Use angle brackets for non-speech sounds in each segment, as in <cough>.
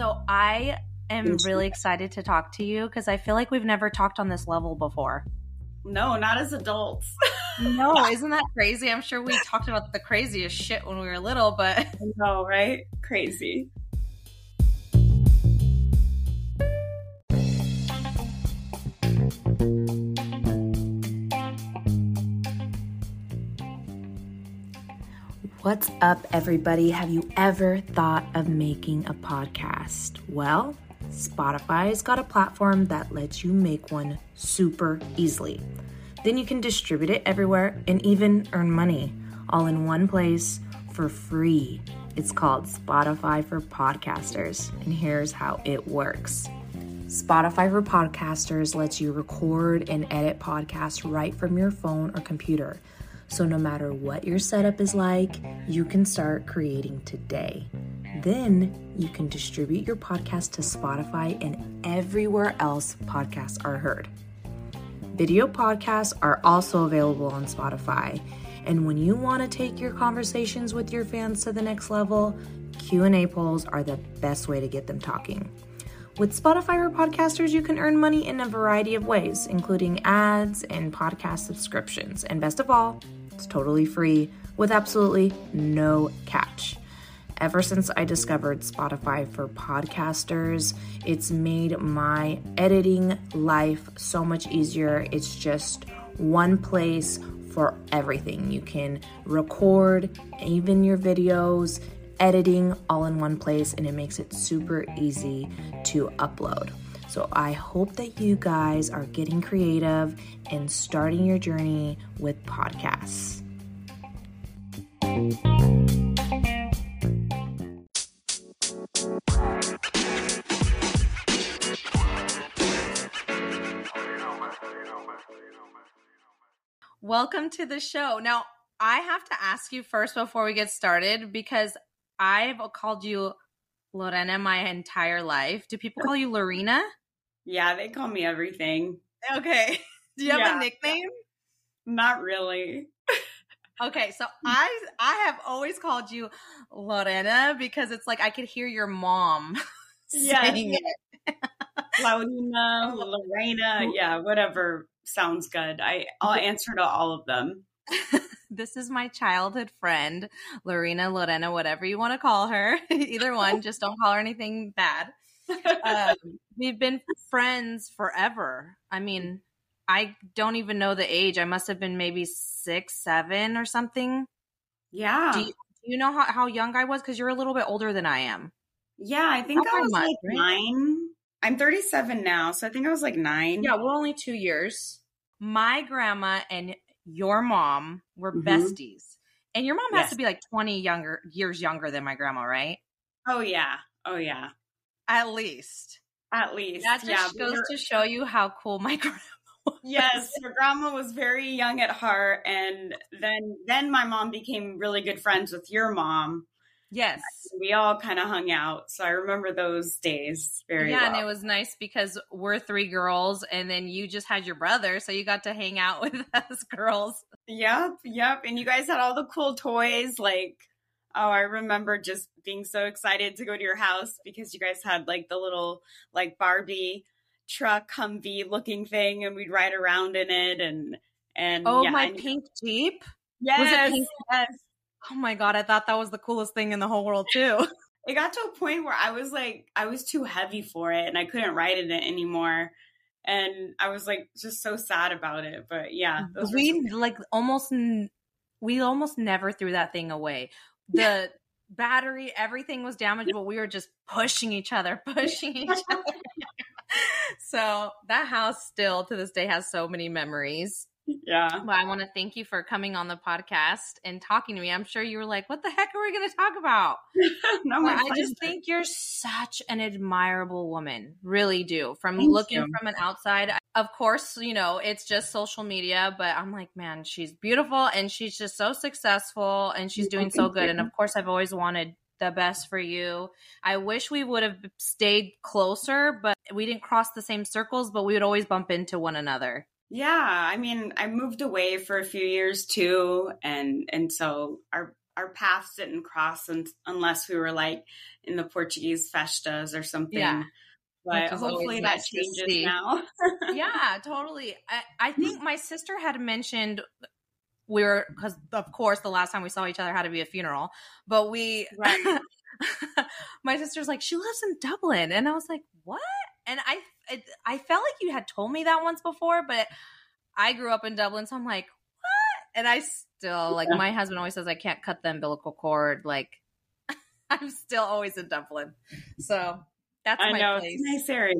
So I am really excited to talk to you because I feel like we've never talked on this level before. No, not as adults. <laughs> no, isn't that crazy? I'm sure we talked about the craziest shit when we were little, but no, right? Crazy. What's up, everybody? Have you ever thought of making a podcast? Well, Spotify's got a platform that lets you make one super easily. Then you can distribute it everywhere and even earn money all in one place for free. It's called Spotify for Podcasters, and here's how it works. Spotify for Podcasters lets you record and edit podcasts right from your phone or computer so, no matter what your setup is like, you can start creating today. Then you can distribute your podcast to Spotify and everywhere else podcasts are heard. Video podcasts are also available on Spotify. And when you want to take your conversations with your fans to the next level, Q&A polls are the best way to get them talking. With Spotify for podcasters, you can earn money in a variety of ways, including ads and podcast subscriptions. And best of all, it's totally free with absolutely no catch. Ever since I discovered Spotify for podcasters, it's made my editing life so much easier. It's just one place for everything. You can record even your videos, editing all in one place, and it makes it super easy to upload. So I hope that you guys are getting creative and starting your journey with podcasts. Welcome to the show. Now, I have to ask you first before we get started because I've called you Lorena my entire life. Do people call you Lorena? Yeah, they call me everything. Okay. <laughs> Do you have yeah. a nickname? Not really. okay, so <laughs> I I have always called you Lorena because it's like I could hear your mom <laughs> saying it. Claudina, Lorena, yeah, whatever sounds good. I I'll answer to all of them. This is my childhood friend, Laurina, Lorena, whatever you want to call her. <laughs> Either one, just don't call her anything bad. Um, we've been friends forever. I mean, I don't even know the age. I must have been maybe six, seven, or something. Yeah. Do you, do you know how, how young I was? Because you're a little bit older than I am. Yeah, I think Not I was much, like right? nine. I'm 37 now, so I think I was like nine. Yeah, we're only two years. My grandma and your mom were mm-hmm. besties, and your mom yes. has to be like 20 younger years younger than my grandma, right? Oh yeah, oh yeah, at least. At least, that just yeah, goes to show you how cool my <laughs> grandma was. yes, your grandma was very young at heart, and then then my mom became really good friends with your mom. Yes, we all kind of hung out, so I remember those days very. Well. Yeah, well. and it was nice because we're three girls, and then you just had your brother, so you got to hang out <laughs> with us girls. Yep, yep, and you guys had all the cool toys, like. Oh, I remember just being so excited to go to your house because you guys had like the little like Barbie truck Humvee looking thing, and we'd ride around in it. And and oh, yeah, my and, pink Jeep. Yes, pink? yes. Oh my god, I thought that was the coolest thing in the whole world too. <laughs> it got to a point where I was like, I was too heavy for it, and I couldn't ride in it anymore. And I was like, just so sad about it. But yeah, mm, we like almost, we almost never threw that thing away. The battery, everything was damaged, but we were just pushing each other, <laughs> pushing each <laughs> other so that house still to this day has so many memories. Yeah. Well, I want to thank you for coming on the podcast and talking to me. I'm sure you were like, what the heck are we going to talk about? <laughs> no, I just think you're such an admirable woman. Really do. From thank looking you. from an outside, of course, you know, it's just social media, but I'm like, man, she's beautiful and she's just so successful and she's doing so good. And of course, I've always wanted the best for you. I wish we would have stayed closer, but we didn't cross the same circles, but we would always bump into one another. Yeah, I mean, I moved away for a few years too, and and so our our paths didn't cross un- unless we were like in the Portuguese festas or something. Yeah. But hopefully that nice changes now. <laughs> yeah, totally. I, I mm-hmm. think my sister had mentioned we were because of course the last time we saw each other had to be a funeral, but we. Right. <laughs> my sister's like she lives in Dublin, and I was like, what? And I, I, I felt like you had told me that once before, but I grew up in Dublin, so I'm like, what? And I still like Yeah. my husband always says I can't cut the umbilical cord. Like <laughs> I'm still always in Dublin, so that's I my know place. nice area.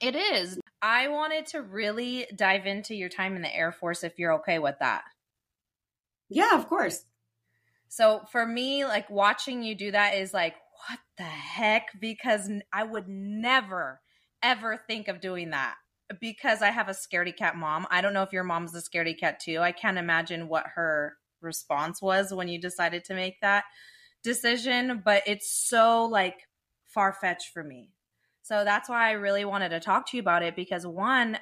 It is. I wanted to really dive into your time in the Air Force if you're okay with that. Yeah, of course. So for me, like watching you do that is like, what the heck? Because I would never, ever think of doing that because I have a scaredy cat mom. I don't know if your mom's a scaredy cat too. I can't imagine what her response was when you decided to make that decision, but it's so like far fetched for me. So that's why I really wanted to talk to you about it because one,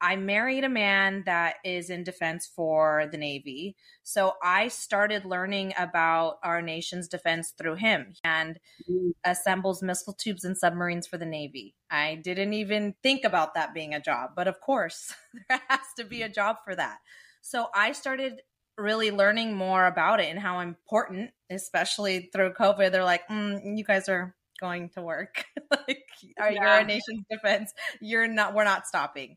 I married a man that is in defense for the Navy. So I started learning about our nation's defense through him and Mm. assembles missile tubes and submarines for the Navy. I didn't even think about that being a job, but of course, <laughs> there has to be a job for that. So I started really learning more about it and how important, especially through COVID. They're like, mm, you guys are going to work. <laughs> like, are you're Yeah. a nation's defense. You're not, we're not stopping.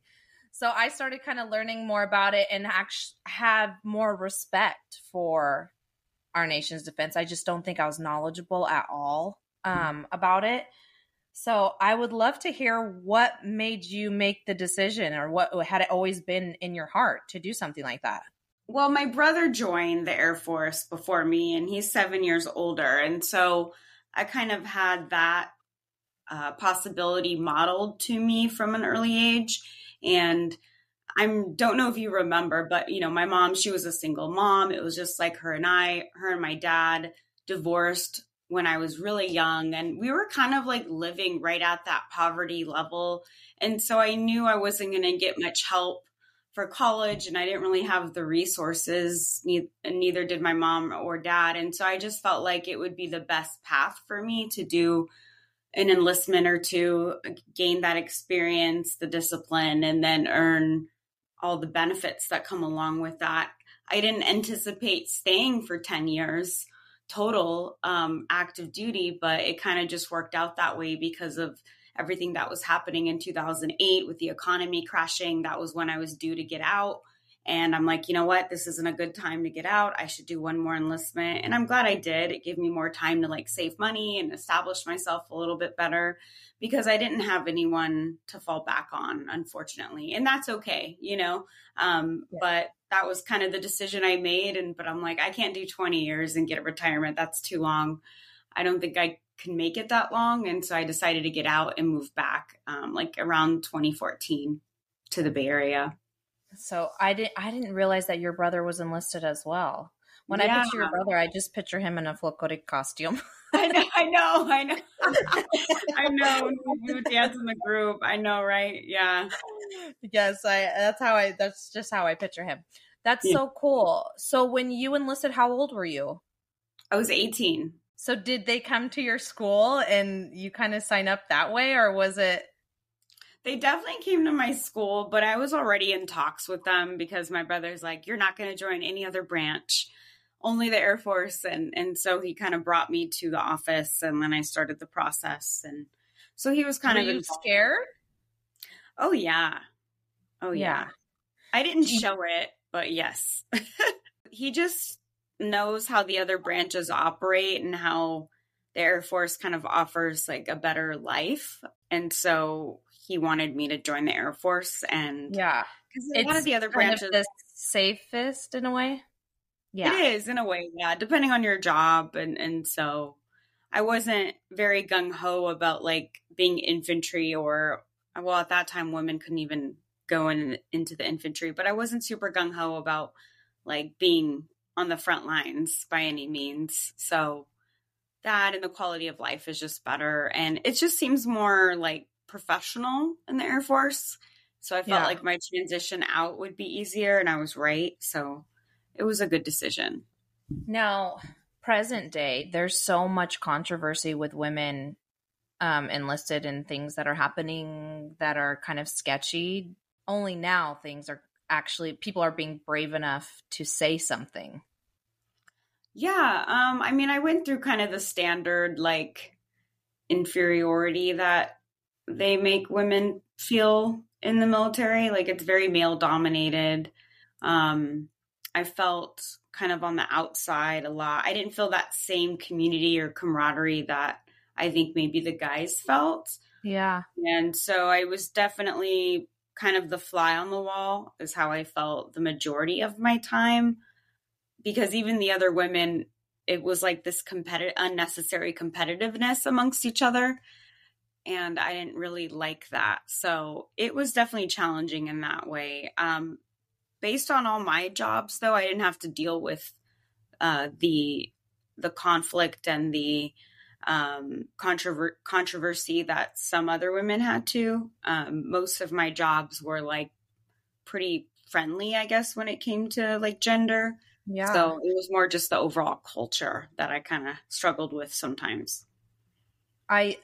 So I started kind of learning more about it and actually have more respect for our nation's defense. I just don't think I was knowledgeable at all um, about it. So I would love to hear what made you make the decision or what had it always been in your heart to do something like that? Well, my brother joined the Air Force before me, and he's seven years older. And so I kind of had that uh, possibility modeled to me from an early age. And I don't know if you remember, but you know, my mom, she was a single mom. It was just like her and I, her and my dad divorced when I was really young. And we were kind of like living right at that poverty level. And so I knew I wasn't going to get much help for college and I didn't really have the resources, neither did my mom or dad. And so I just felt like it would be the best path for me to do an enlistment or two, gain that experience, the discipline, and then earn all the benefits that come along with that. I didn't anticipate staying for 10 years total um, active duty, but it kind of just worked out that way because of everything that was happening in 2008 with the economy crashing. That was when I was due to get out. And I'm like, you know what? This isn't a good time to get out. I should do one more enlistment. And I'm glad I did. It gave me more time to like save money and establish myself a little bit better because I didn't have anyone to fall back on, unfortunately. And that's okay, you know? Um, Yeah. But that was kind of the decision I made. And, but I'm like, I can't do 20 years and get a retirement. That's too long. I don't think I can make it that long. And so I decided to get out and move back um, like around 2014 to the Bay Area. So I didn't I didn't realize that your brother was enlisted as well. When I Yeah. picture your brother, I just picture him in a folkloric costume. <laughs> I know, I know, I know. <laughs> I know. We would dance in the group. I know, right? Yeah. yes, I that's how I that's just how I picture him. That's Yeah. so cool. So when you enlisted, how old were you? I was 18. So did they come to your school and you kind of sign up that way or was it They definitely came to my school, but I was already in talks with them because my brother's like, "You're not going to join any other branch, only the Air Force," and and so he kind of brought me to the office, and then I started the process, and so he was kind were of you scared? Oh yeah, oh yeah. Yeah. I didn't show it, but yes, <laughs> he just knows how the other branches operate and how the Air Force kind of offers like a better life, and so he wanted me to join the Air Force and Yeah. because one of the other kind of branches the safest in a way. Yeah. it is in a way yeah depending on your job and and so i wasn't very gung-ho about like being infantry or well at that time women couldn't even go in into the infantry but i wasn't super gung-ho about like being on the front lines by any means so that and the quality of life is just better and it just seems more like professional in the air force so i felt Yeah. like my transition out would be easier and i was right so it was a good decision Now, present day, there's so much controversy with women um, enlisted in things that are happening that are kind of sketchy. Only now things are actually people are being brave enough to say something. Yeah, um, I mean, I went through kind of the standard like inferiority that they make women feel in the military. Like it's very male dominated. Um, I felt kind of on the outside a lot. I didn't feel that same community or camaraderie that I think maybe the guys felt. Yeah. And so I was definitely kind of the fly on the wall, is how I felt the majority of my time. Because even the other women, it was like this competitive, unnecessary competitiveness amongst each other. And I didn't really like that. So it was definitely challenging in that way. Um, based on all my jobs, though, I didn't have to deal with uh, the the conflict and the um, controver- controversy that some other women had to. Um, most of my jobs were like pretty friendly, I guess, when it came to like gender. Yeah. So it was more just the overall culture that I kind of struggled with sometimes. I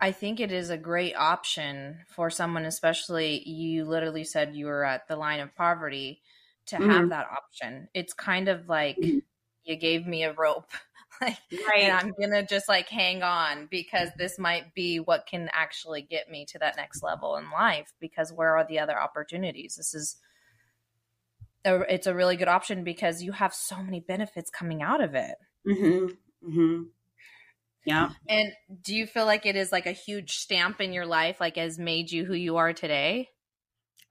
I think it is a great option for someone, especially you literally said you were at the line of poverty to mm-hmm. have that option. It's kind of like mm-hmm. you gave me a rope <laughs> like, right. and I'm gonna just like hang on because this might be what can actually get me to that next level in life. Because where are the other opportunities? This is a, it's a really good option because you have so many benefits coming out of it. Mm-hmm. Yeah. And do you feel like it is like a huge stamp in your life, like has made you who you are today?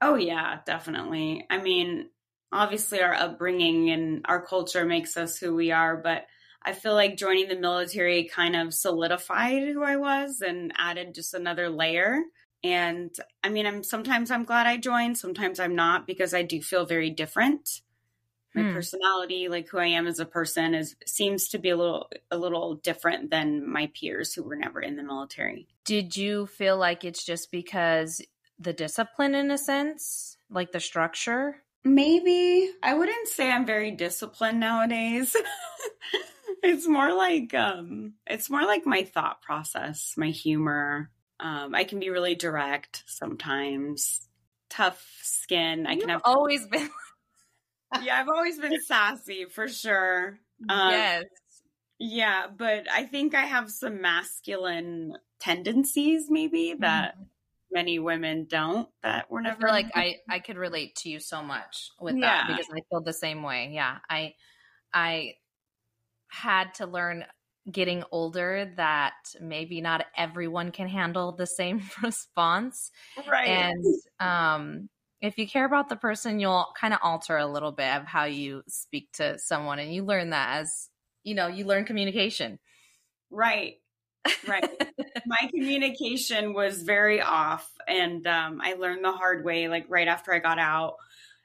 Oh yeah, definitely. I mean, obviously our upbringing and our culture makes us who we are, but I feel like joining the military kind of solidified who I was and added just another layer. And I mean, I'm sometimes I'm glad I joined, sometimes I'm not because I do feel very different. My hmm. personality, like who I am as a person, is seems to be a little a little different than my peers who were never in the military. Did you feel like it's just because the discipline in a sense, like the structure? Maybe. I wouldn't say I'm very disciplined nowadays. <laughs> it's more like um it's more like my thought process, my humor. Um I can be really direct sometimes. Tough skin. I You've can have always been Yeah, I've always been sassy for sure. Um, yes. Yeah, but I think I have some masculine tendencies maybe that mm-hmm many women don't that were never I like <laughs> I I could relate to you so much with yeah. that because I feel the same way. Yeah. I I had to learn getting older that maybe not everyone can handle the same <laughs> response. Right. And um if you care about the person, you'll kind of alter a little bit of how you speak to someone and you learn that as you know, you learn communication. Right right. My communication was very off, and um, I learned the hard way, like right after I got out.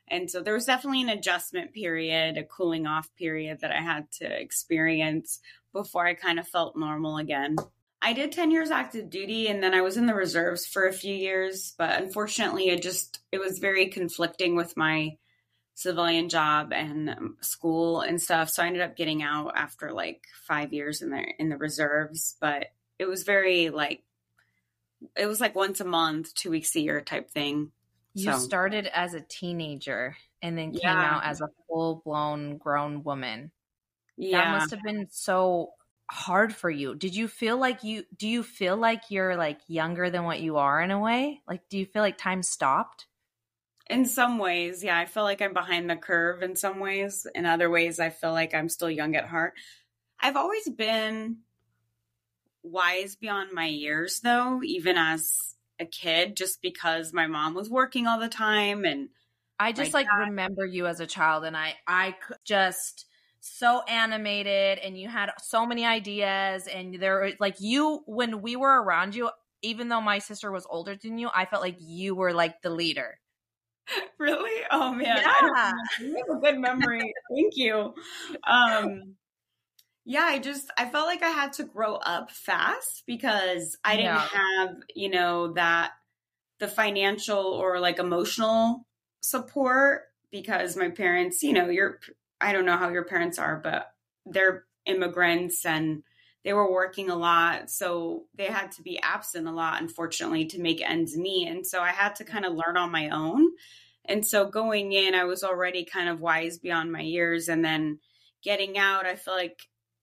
And so there was definitely an adjustment period, a cooling off period that I had to experience before I kind of felt normal again. I did 10 years active duty and then I was in the reserves for a few years, but unfortunately it just it was very conflicting with my civilian job and um, school and stuff. So I ended up getting out after like five years in the in the reserves. But it was very like it was like once a month, two weeks a year type thing. You so. started as a teenager and then came yeah. out as a full blown grown woman. Yeah. That must have been so hard for you. Did you feel like you do you feel like you're like younger than what you are in a way? Like do you feel like time stopped? In some ways, yeah, I feel like I'm behind the curve in some ways. In other ways, I feel like I'm still young at heart. I've always been wise beyond my years, though, even as a kid, just because my mom was working all the time. And I just like dad- remember you as a child, and I, I just so animated and you had so many ideas and there like you when we were around you even though my sister was older than you i felt like you were like the leader <laughs> really? Oh man. Yeah. You have a good memory. Thank you. Um yeah, I just I felt like I had to grow up fast because I didn't yeah. have, you know, that the financial or like emotional support because my parents, you know, you're I don't know how your parents are, but they're immigrants and they were working a lot. So they had to be absent a lot, unfortunately, to make ends meet. And so I had to kind of learn on my own. And so going in, I was already kind of wise beyond my years. And then getting out, I feel like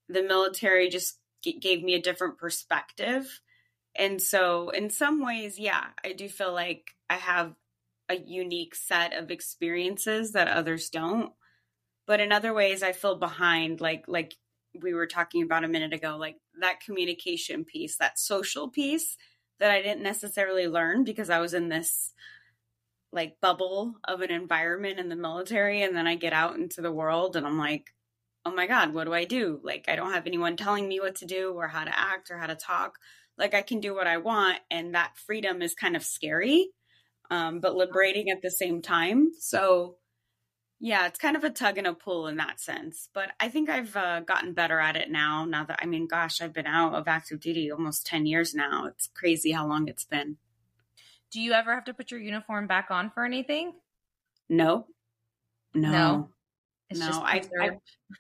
the military just g- gave me a different perspective. And so, in some ways, yeah, I do feel like I have a unique set of experiences that others don't. But in other ways, I feel behind, like like we were talking about a minute ago, like that communication piece, that social piece that I didn't necessarily learn because I was in this like bubble of an environment in the military and then I get out into the world and I'm like, "Oh my god, what do I do?" Like I don't have anyone telling me what to do or how to act or how to talk. Like I can do what I want and that freedom is kind of scary. Um, but liberating at the same time. So yeah, it's kind of a tug and a pull in that sense. But I think I've uh, gotten better at it now. Now that, I mean, gosh, I've been out of active duty almost 10 years now. It's crazy how long it's been. Do you ever have to put your uniform back on for anything? No. No. No. It's no, I, I,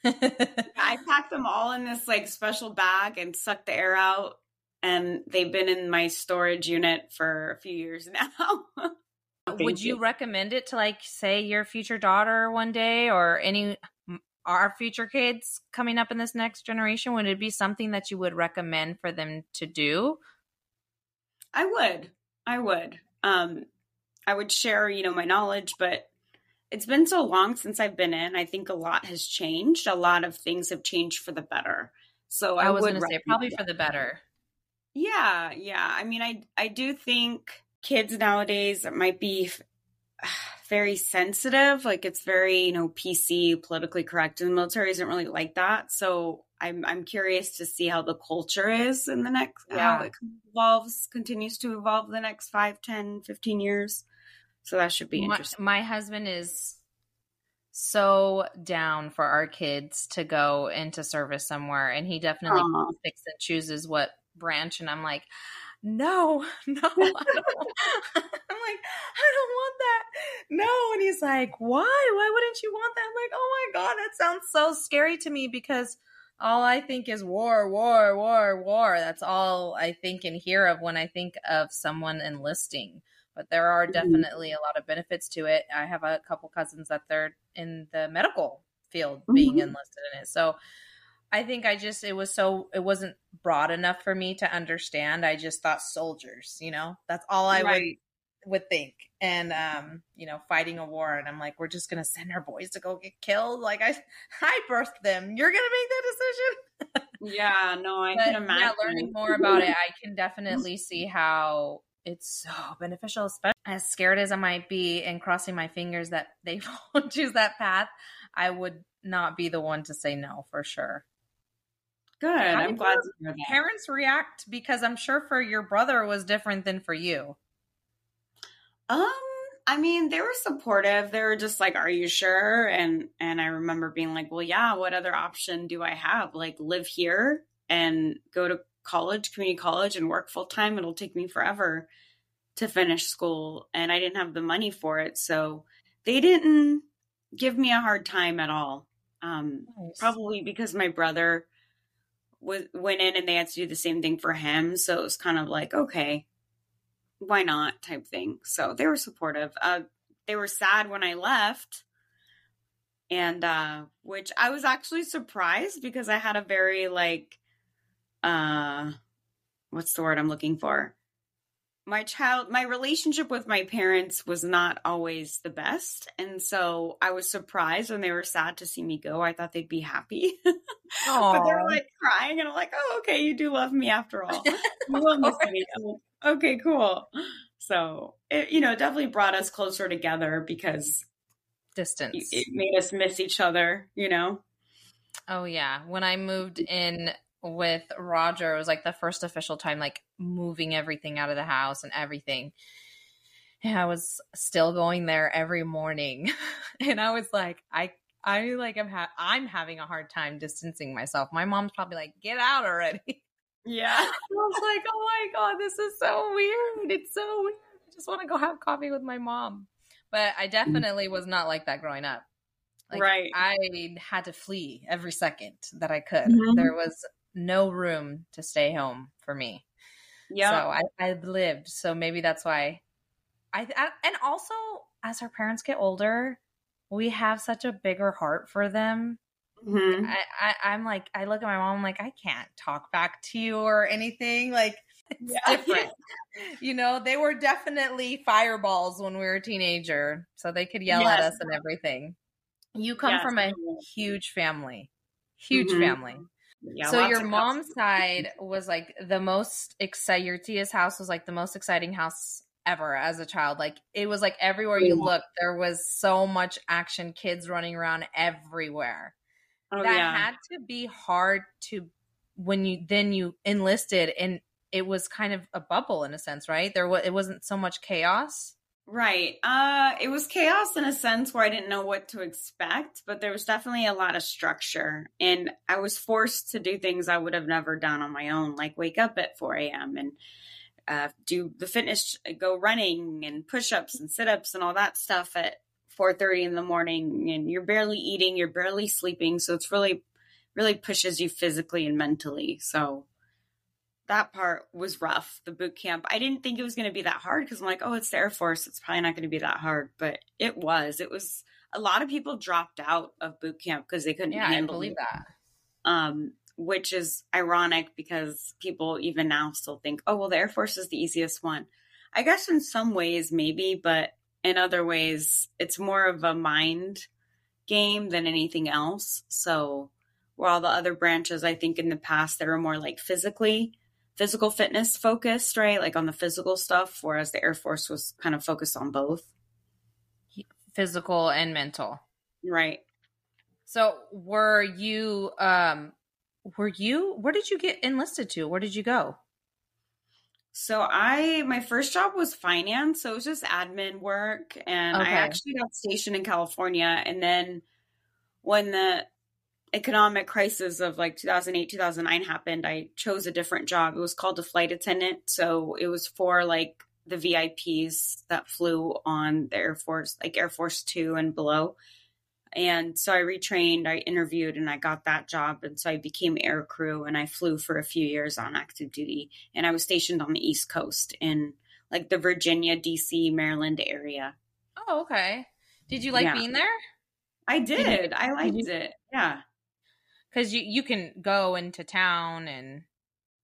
<laughs> I packed them all in this like special bag and suck the air out. And they've been in my storage unit for a few years <laughs> now. Would you, you recommend it to like say your future daughter one day or any our future kids coming up in this next generation? Would it be something that you would recommend for them to do? I would. I would. Um I would share, you know, my knowledge, but it's been so long since I've been in. I think a lot has changed. A lot of things have changed for the better. So I, I was going to say probably for the better. Yeah, yeah. I mean, I I do think kids nowadays might be <sighs> very sensitive. Like it's very, you know, PC, politically correct. And the military isn't really like that. So I'm I'm curious to see how the culture is in the next yeah. how it evolves, continues to evolve the next 5, 10, 15 years. So that should be interesting. My, my husband is so down for our kids to go into service somewhere and he definitely picks and chooses what branch and I'm like no, <laughs> no, I. <laughs> I'm like, I don't want that. No. And he's like, why? Why wouldn't you want that? I'm like, oh my God, that sounds so scary to me because all I think is war, war, war, war. That's all I think and hear of when I think of someone enlisting. But there are mm-hmm. definitely a lot of benefits to it. I have a couple cousins that they're in the medical field being mm-hmm. enlisted in it. So I think I just it was so it wasn't broad enough for me to understand. I just thought soldiers, you know. That's all I right. would would think. And um, you know, fighting a war and I'm like we're just going to send our boys to go get killed. Like I <laughs> I birthed them. You're going to make that decision? yeah, no, I but, can imagine. Yeah, learning more about it, I can <laughs> definitely see how it's so beneficial, especially as scared as I might be and crossing my fingers that they <laughs> won't choose that path. I would not be the one to say no for sure. Good. How I'm glad to hear that. Parents react because I'm sure for your brother was different than for you. Um, I mean, they were supportive. They were just like, "Are you sure?" And and I remember being like, "Well, yeah. What other option do I have? Like, live here and go to college, community college, and work full time. It'll take me forever to finish school, and I didn't have the money for it. So they didn't give me a hard time at all. Um, nice. Probably because my brother w- went in and they had to do the same thing for him. So it was kind of like, okay, why not type thing. So they were supportive. Uh, they were sad when I left. And uh, which I was actually surprised because I had a very like uh what's the word I'm looking for? My child my relationship with my parents was not always the best. And so i was surprised when they were sad to see me go. I thought they'd be happy. <laughs> But they're like crying and i'm like oh okay you do love me after all. <laughs> Me. okay cool. So it you know definitely brought us closer together because distance. it made us miss each other you know? Oh yeah. When i moved in with Roger. It was like the first official time, like moving everything out of the house and everything. And I was still going there every morning, <laughs> and I was like, I, I like I'm ha- I'm having a hard time distancing myself. My mom's probably like, get out already. <laughs> Yeah, I was like, oh my god, this is so weird. It's so weird. I just want to go have coffee with my mom. But I definitely was not like that growing up. Like Right. I had to flee every second that I could. Mhm. There was no room to stay home for me. Yeah. So I, I lived. So maybe that's why I, I and also as our parents get older, we have such a bigger heart for them. Mhm. I, I I'm like I look at my mom I'm like I can't talk back to you or anything. Like <laughs> it's Yeah. <laughs> different. you know, they were definitely fireballs when we were a teenager. So they could yell at us and everything. You come Yes, from a huge family. Huge Mhm. family Yeah, so your mom's cousins. side was like the most exciting your tia's house was like the most exciting house ever as a child like it was like everywhere you Yeah. looked there was so much action kids running around everywhere Oh that yeah. had to be hard to when you then you enlisted and it was kind of a bubble in a sense right there was it wasn't so much chaos Right. Uh it was chaos in a sense where I didn't know what to expect, but there was definitely a lot of structure and I was forced to do things I would have never done on my own, like wake up at 4 a.m. and uh, do the fitness, go running and push-ups and sit-ups and all that stuff at 4:30 in the morning and you're barely eating, you're barely sleeping, so it's really really pushes you physically and mentally. So that part was rough, the boot camp. I didn't think it was going to be that hard because I'm like, oh, it's the Air Force. It's probably not going to be that hard. But it was. It was a lot of people dropped out of boot camp because they couldn't yeah i believe it. that Um, which is ironic because people even now still think, oh, well, the Air Force is the easiest one. I guess in some ways, maybe, but in other ways, it's more of a mind game than anything else. So, while the other branches, I think in the past, they were more like physically, physical fitness focused, right? Like on the physical stuff, whereas the Air Force was kind of focused on both. physical and mental Right. So were you um were you where did you get enlisted to? Where did you go? So I my first job was finance, so it was just admin work and I actually got stationed in California and then when the economic crisis of like 2008 2009 happened, I chose a different job. It was called a flight attendant, so it was for like the VIPs that flew on the Air Force, like Air Force 2 and below. And so I retrained, I interviewed, and I got that job. And so I became air crew and I flew for a few years on active duty. And I was stationed on the East Coast in like the Virginia, DC, Maryland area. Oh, okay. Did you like Yeah. being there? I you- did. I liked you- it. Yeah. Cuz you you can go into town and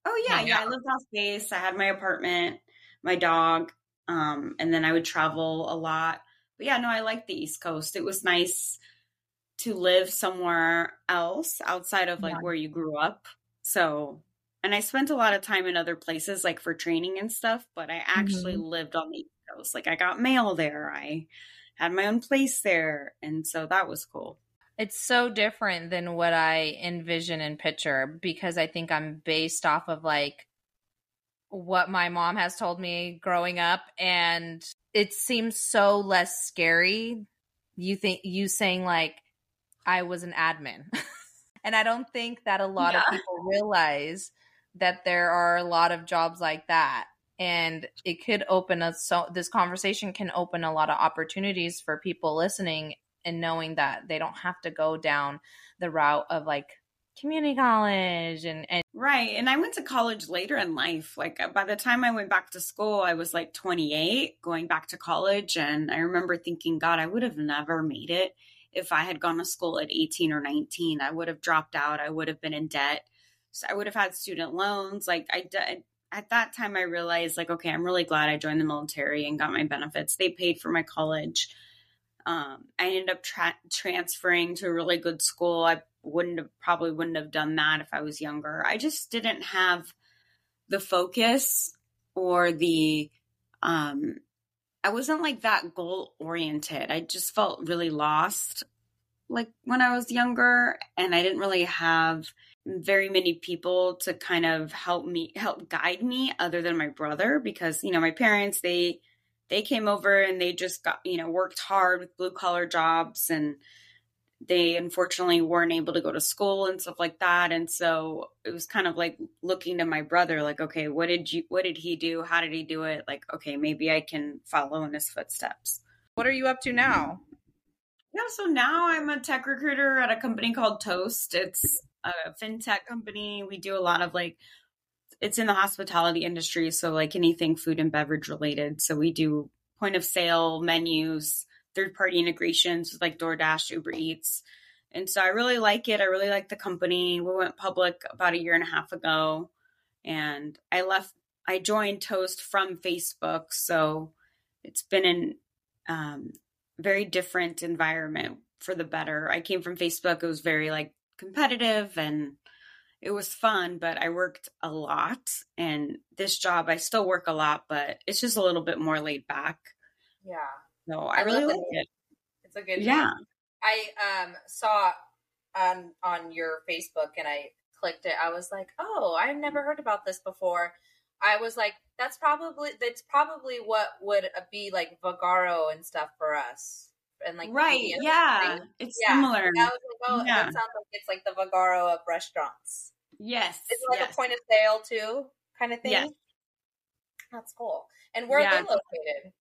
Oh yeah, yeah. I out. lived off base. I had my apartment, my dog, um, and then I would travel a lot. But yeah, no, I liked the East Coast. It was nice to live somewhere else outside of like Yeah. where you grew up. So, and I spent a lot of time in other places, like for training and stuff. But I actually lived on the East Coast. Like I got mail there. I had my own place there, and so that was cool. It's so different than what I envision and picture because I think I'm based off of like what my mom has told me growing up and it seems so less scary. You think you saying like I was an admin. <laughs> And I don't think that a lot of people realize that there are a lot of jobs like that and it could open us so this conversation can open a lot of opportunities for people listening and knowing that they don't have to go down the route of like community college and and Right. And I went to college later in life. Like uh, by the time I went back to school, I was like 28 going back to college. And I remember thinking, God, I would have never made it if I had gone to school at 18 or 19. I would have dropped out. I would have been in debt. So I would have had student loans. Like I did. At that time, I realized, like, okay, I'm really glad I joined the military and got my benefits. They paid for my college. Um, I ended up tra- transferring to a really good school. I wouldn't have probably wouldn't have done that if I was younger. I just didn't have the focus or the um I wasn't like that goal oriented. I just felt really lost like when I was younger and I didn't really have very many people to kind of help me help guide me other than my brother because you know my parents they they came over and they just got you know worked hard with blue collar jobs and they unfortunately weren't able to go to school and stuff like that. And so it was kind of like looking to my brother like okay what did you what did he do? How did he do it? Like okay maybe i can follow in his footsteps. What are you up to now? Yeah, so now I'm a tech recruiter at a company called Toast. It's a fintech company. We do a lot of like it's in the hospitality industry, so like anything food and beverage related. So we do point of sale menus, third party integrations with like DoorDash, Uber Eats. And so I really like it. I really like the company. We went public about a year and a half ago and I left I joined Toast from Facebook, so it's been an um, very different environment for the better. I came from Facebook; it was very like competitive and it was fun, but I worked a lot. And this job, I still work a lot, but it's just a little bit more laid back. Yeah. So I, I really like it. it. It's a good. Yeah. Name. I um saw on on your Facebook and I clicked it. I was like, oh, I've never heard about this before. I was like, that's probably that's probably what would be like Vagaro and stuff for us. And like right, yeah, it's yeah. similar. I was like, oh, yeah. that sounds like it's like the Vagaro of restaurants. Yes, it's like yes. a point of sale too, kind of thing. Yes. That's cool. And where yeah. are they located?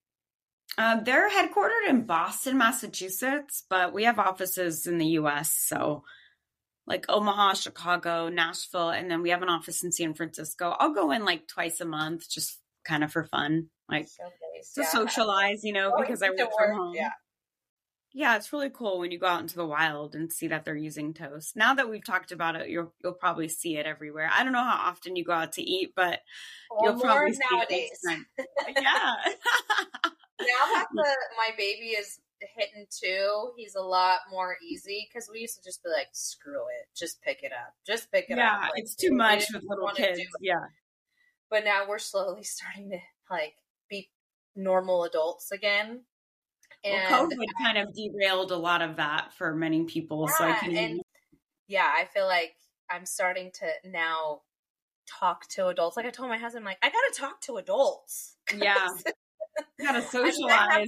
Um, they're headquartered in Boston, Massachusetts, but we have offices in the U.S. So like Omaha, Chicago, Nashville, and then we have an office in San Francisco. I'll go in like twice a month, just kind of for fun, like Showcase, to yeah. socialize, you know, oh, because I work, work from home. Yeah. Yeah, it's really cool when you go out into the wild and see that they're using toast. Now that we've talked about it, you'll you'll probably see it everywhere. I don't know how often you go out to eat, but well, you'll probably see nowadays. it <laughs> uh, yeah. now that <laughs> the my baby is hitting two, he's a lot more easy because we used to just be like, screw it, just pick it up, just pick it yeah, up. Yeah, it's too much with little kids. Yeah. But now we're slowly <laughs> starting to like be normal adults again. And well, COVID kind of derailed a lot of that for many people. Yeah, so I can. And yeah, I feel like I'm starting to now talk to adults. Like I told my husband, like I got to talk to adults. Yeah. <laughs> gotta socialize.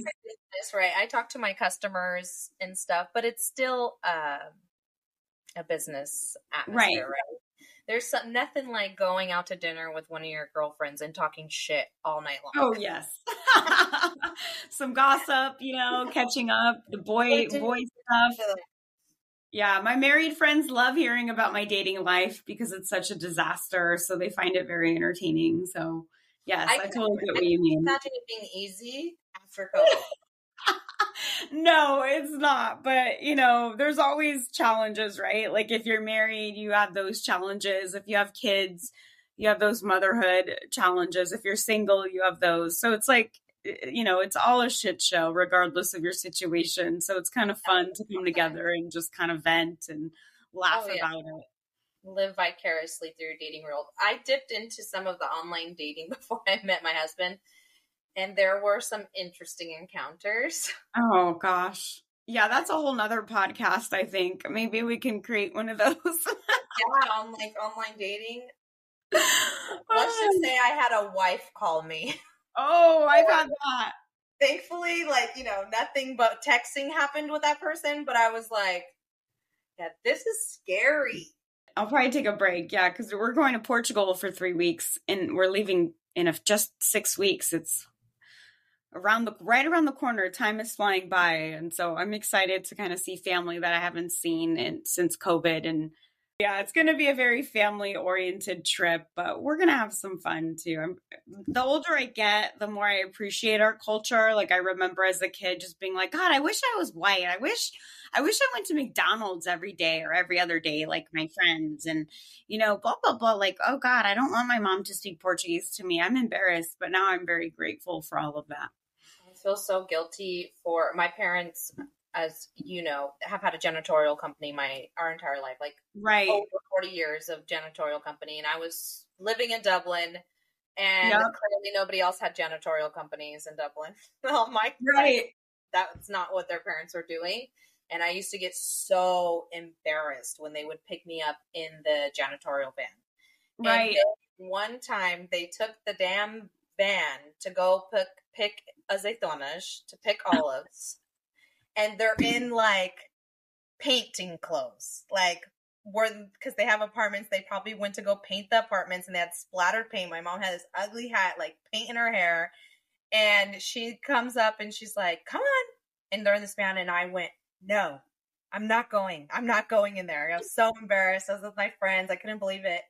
This right. I talk to my customers and stuff, but it's still uh, a business atmosphere, right? right? There's some, nothing like going out to dinner with one of your girlfriends and talking shit all night long. Oh yes, <laughs> some gossip, you know, <laughs> catching up, the boy boy stuff. Yeah, my married friends love hearing about my dating life because it's such a disaster, so they find it very entertaining. So Yes, I, I totally get what you mean. Imagine it being easy after COVID. No, it's not. But, you know, there's always challenges, right? Like if you're married, you have those challenges. If you have kids, you have those motherhood challenges. If you're single, you have those. So it's like, you know, it's all a shit show regardless of your situation. So it's kind of fun to come together and just kind of vent and laugh oh, yeah. about it live vicariously through dating world. I dipped into some of the online dating <laughs> before I met my husband, and there were some interesting encounters. <laughs> Oh gosh. Yeah, that's a whole nother podcast, I think. Maybe we can create one of those. <laughs> yeah, on like online dating. <laughs> Let's just oh. say I had a wife call me. Oh, I've had that. Thankfully, like, you know, nothing but texting happened with that person, but I was like, yeah, this is scary. I'll probably take a break. Yeah, because we're going to Portugal for three weeks, and we're leaving in a, just six weeks. It's around the right around the corner. Time is flying by, and so I'm excited to kind of see family that I haven't seen in, since COVID and yeah, it's going to be a very family oriented trip, but we're going to have some fun too. I'm, the older I get, the more I appreciate our culture. Like I remember as a kid just being like, God, I wish I was white. I wish, I wish I went to McDonald's every day or every other day, like my friends and, you know, blah, blah, blah. Like, oh God, I don't want my mom to speak Portuguese to me. I'm embarrassed, but now I'm very grateful for all of that. Feel so guilty for my parents as you know, have had a janitorial company my our entire life, like right over forty years of janitorial company, and I was living in Dublin, and yep. clearly nobody else had janitorial companies in Dublin. <laughs> oh my right, that's not what their parents were doing, and I used to get so embarrassed when they would pick me up in the janitorial van. Right. one time they took the damn van to go pick pick azeitonas to pick <laughs> olives and they're in like painting clothes, like were because they have apartments. They probably went to go paint the apartments, and they had splattered paint. My mom had this ugly hat, like paint in her hair, and she comes up and she's like, "Come on!" And they're in this van, and I went no, I'm not going. I'm not going in there. I was so embarrassed. I was with my friends. I couldn't believe it.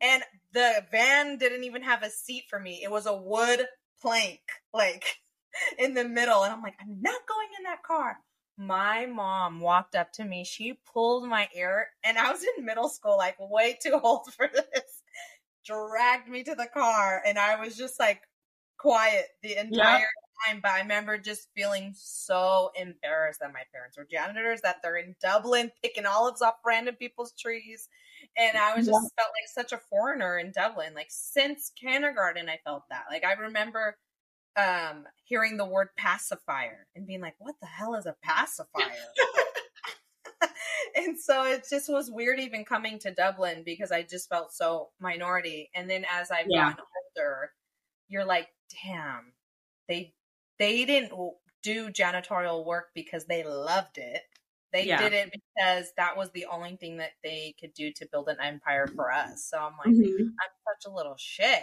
And the van didn't even have a seat for me. It was a wood plank, like <laughs> in the middle. And I'm like, I'm not going in that car. My mom walked up to me. She pulled my ear, and I was in middle school, like way too old <laughs> for this. Dragged me to the car, and I was just like quiet the entire time. But I remember just feeling so embarrassed that my parents were janitors, that they're in Dublin picking olives off random people's trees. And I was just yeah. felt like such a foreigner in Dublin. Like since kindergarten, I felt that. Like I remember um hearing the word pacifier and being like, what the hell is a pacifier? <laughs> and so it just was weird even coming to Dublin because I just felt so minority. And then as I've yeah. gotten older, you're like, damn, they they didn't do janitorial work because they loved it. They yeah. did it because that was the only thing that they could do to build an empire for us. So I'm like, mm-hmm. I'm such a little shit.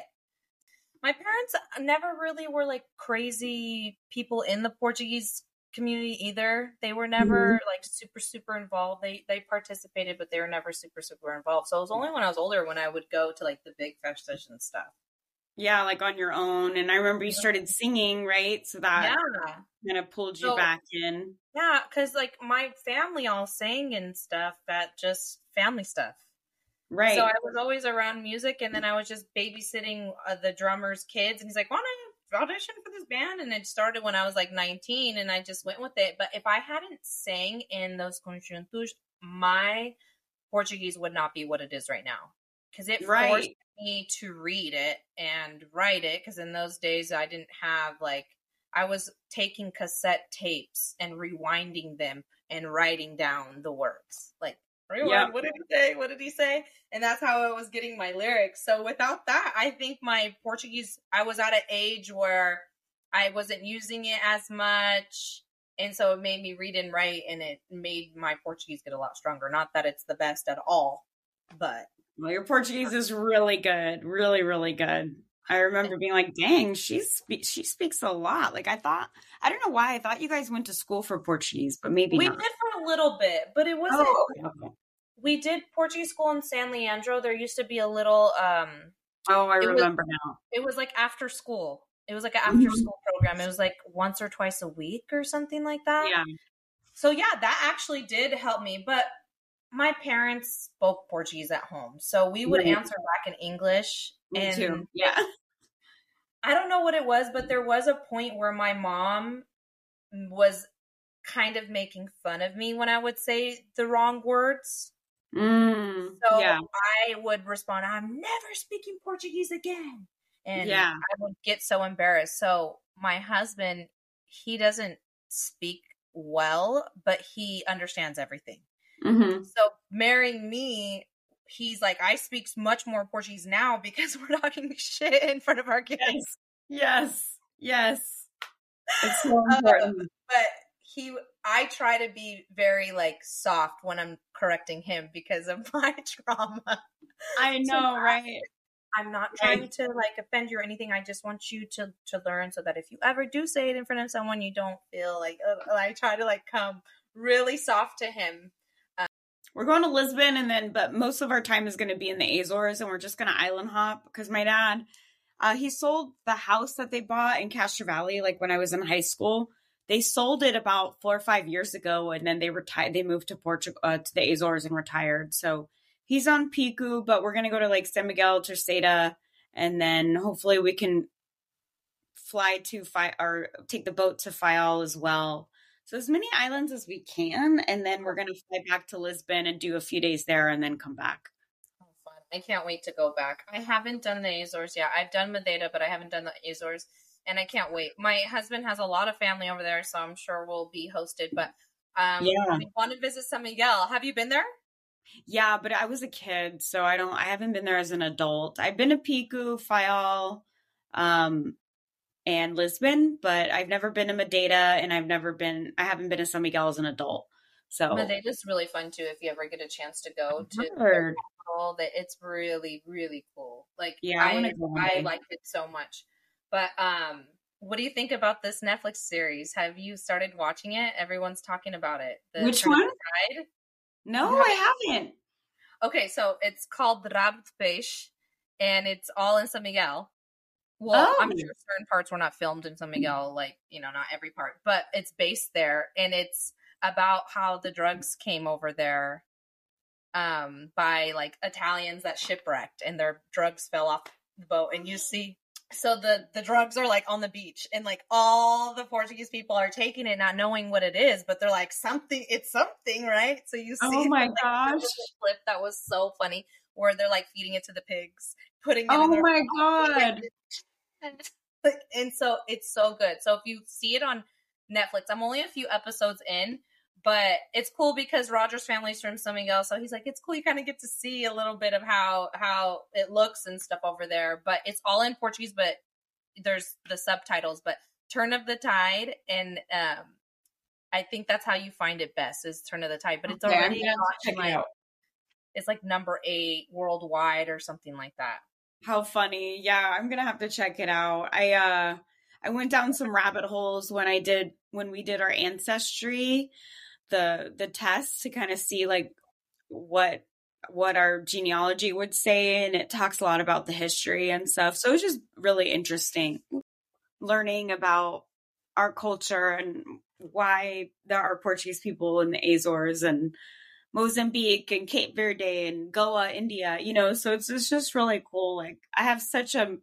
My parents never really were like crazy people in the Portuguese community either. They were never mm-hmm. like super super involved. They they participated, but they were never super super involved. So it was only when I was older when I would go to like the big festas and stuff. Yeah, like on your own. And I remember you started singing, right? So that yeah. kind of pulled you so, back in. Yeah, because like my family all sang and stuff, that just family stuff. Right. So I was always around music, and then I was just babysitting uh, the drummer's kids, and he's like, "Why don't you audition for this band?" And it started when I was like 19, and I just went with it. But if I hadn't sang in those conjuntos, my Portuguese would not be what it is right now because it right. forced me to read it and write it because in those days I didn't have like I was taking cassette tapes and rewinding them and writing down the words. Like rewind, yeah. what did he say? What did he say? And that's how I was getting my lyrics. So without that, I think my Portuguese I was at an age where I wasn't using it as much. And so it made me read and write and it made my Portuguese get a lot stronger. Not that it's the best at all, but well, your Portuguese is really good, really, really good. I remember being like, "Dang, she spe- she speaks a lot." Like I thought, I don't know why I thought you guys went to school for Portuguese, but maybe we not. did for a little bit, but it wasn't. Oh, okay, okay. We did Portuguese school in San Leandro. There used to be a little. um Oh, I remember was, now. It was like after school. It was like an after mm-hmm. school program. It was like once or twice a week or something like that. Yeah. So yeah, that actually did help me, but my parents spoke Portuguese at home, so we would mm-hmm. answer back in English. Me and too. Yeah. I don't know what it was, but there was a point where my mom was kind of making fun of me when I would say the wrong words. Mm, so yeah. I would respond, I'm never speaking Portuguese again. And yeah. I would get so embarrassed. So my husband, he doesn't speak well, but he understands everything. Mm-hmm. So marrying me, he's like, I speak much more Portuguese now because <laughs> we're talking shit in front of our kids. Yes, yes, yes. It's so <laughs> uh, important. But he, I try to be very like soft when I'm correcting him because of <laughs> my trauma. I know, so right? I'm not trying right. to like offend you or anything. I just want you to to learn so that if you ever do say it in front of someone, you don't feel like uh, I try to like come really soft to him we're going to Lisbon and then, but most of our time is going to be in the Azores and we're just going to island hop because my dad, uh, he sold the house that they bought in Castro Valley, like when I was in high school. They sold it about four or five years ago and then they retired, they moved to Portugal, uh, to the Azores and retired. So he's on Pico, but we're going to go to like San Miguel, Terceira, and then hopefully we can fly to Fi or take the boat to Faial as well. So as many islands as we can, and then we're going to fly back to Lisbon and do a few days there, and then come back. Oh, fun! I can't wait to go back. I haven't done the Azores yet. I've done Madeira, but I haven't done the Azores, and I can't wait. My husband has a lot of family over there, so I'm sure we'll be hosted. But um, yeah, we want to visit San Miguel. Have you been there? Yeah, but I was a kid, so I don't. I haven't been there as an adult. I've been to Pico, Faial, um, and Lisbon, but I've never been to Madeira and I've never been I haven't been to San Miguel as an adult. So Madeira's really fun too if you ever get a chance to go to heard. that it's really, really cool. Like yeah, I, I, I like it so much. But um what do you think about this Netflix series? Have you started watching it? Everyone's talking about it. The Which one? No, I haven't. Okay, so it's called Rabo de and it's all in San Miguel. Well, oh. I'm sure certain parts were not filmed in San Miguel, like you know, not every part, but it's based there, and it's about how the drugs came over there um, by like Italians that shipwrecked, and their drugs fell off the boat, and you see so the the drugs are like on the beach and like all the portuguese people are taking it not knowing what it is but they're like something it's something right? So you see oh <laughs> my gosh. clip that was so funny where they're like feeding it to the pigs putting it oh my <laughs> god and, so it's so good so if you see it on netflix i'm only a few episodes in but it's cool because Roger's family's from San Miguel, so he's like, it's cool. You kind of get to see a little bit of how how it looks and stuff over there. But it's all in Portuguese, but there's the subtitles. But Turn of the Tide, and um, I think that's how you find it best is Turn of the Tide. But it's okay, already like, it's like number eight worldwide or something like that. How funny! Yeah, I'm gonna have to check it out. I uh I went down some rabbit holes when I did when we did our ancestry the the test to kind of see like what what our genealogy would say and it talks a lot about the history and stuff so it was just really interesting learning about our culture and why there are portuguese people in the azores and mozambique and cape verde and goa india you know so it's, it's just really cool like i have such a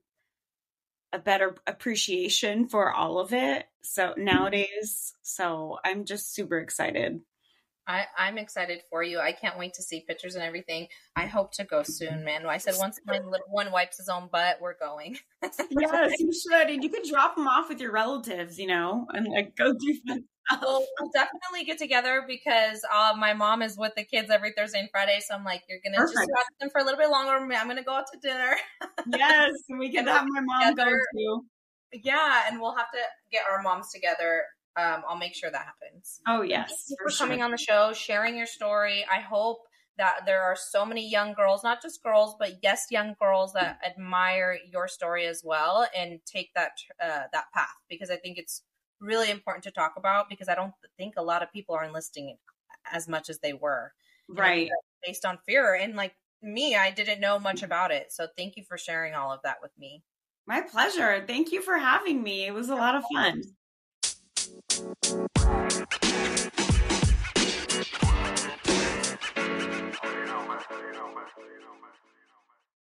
a better appreciation for all of it so nowadays so i'm just super excited I, I'm excited for you. I can't wait to see pictures and everything. I hope to go soon, man. I said once my little one wipes his own butt, we're going. <laughs> yes, you should. And you could drop them off with your relatives, you know, and like go do fun We'll, we'll definitely get together because uh, my mom is with the kids every Thursday and Friday. So I'm like, you're gonna Perfect. just watch them for a little bit longer. I'm gonna go out to dinner. yes, <laughs> we can have my mom together. go too. Yeah, and we'll have to get our moms together. Um, I'll make sure that happens. Oh yes, Thank you for, for coming sure. on the show, sharing your story. I hope that there are so many young girls, not just girls, but yes, young girls that admire your story as well and take that uh, that path because I think it's really important to talk about because I don't think a lot of people are enlisting as much as they were. Right. Know, based on fear. And like me, I didn't know much about it. So thank you for sharing all of that with me. My pleasure. Thank you for having me. It was a lot of fun. you know, man. You know, man.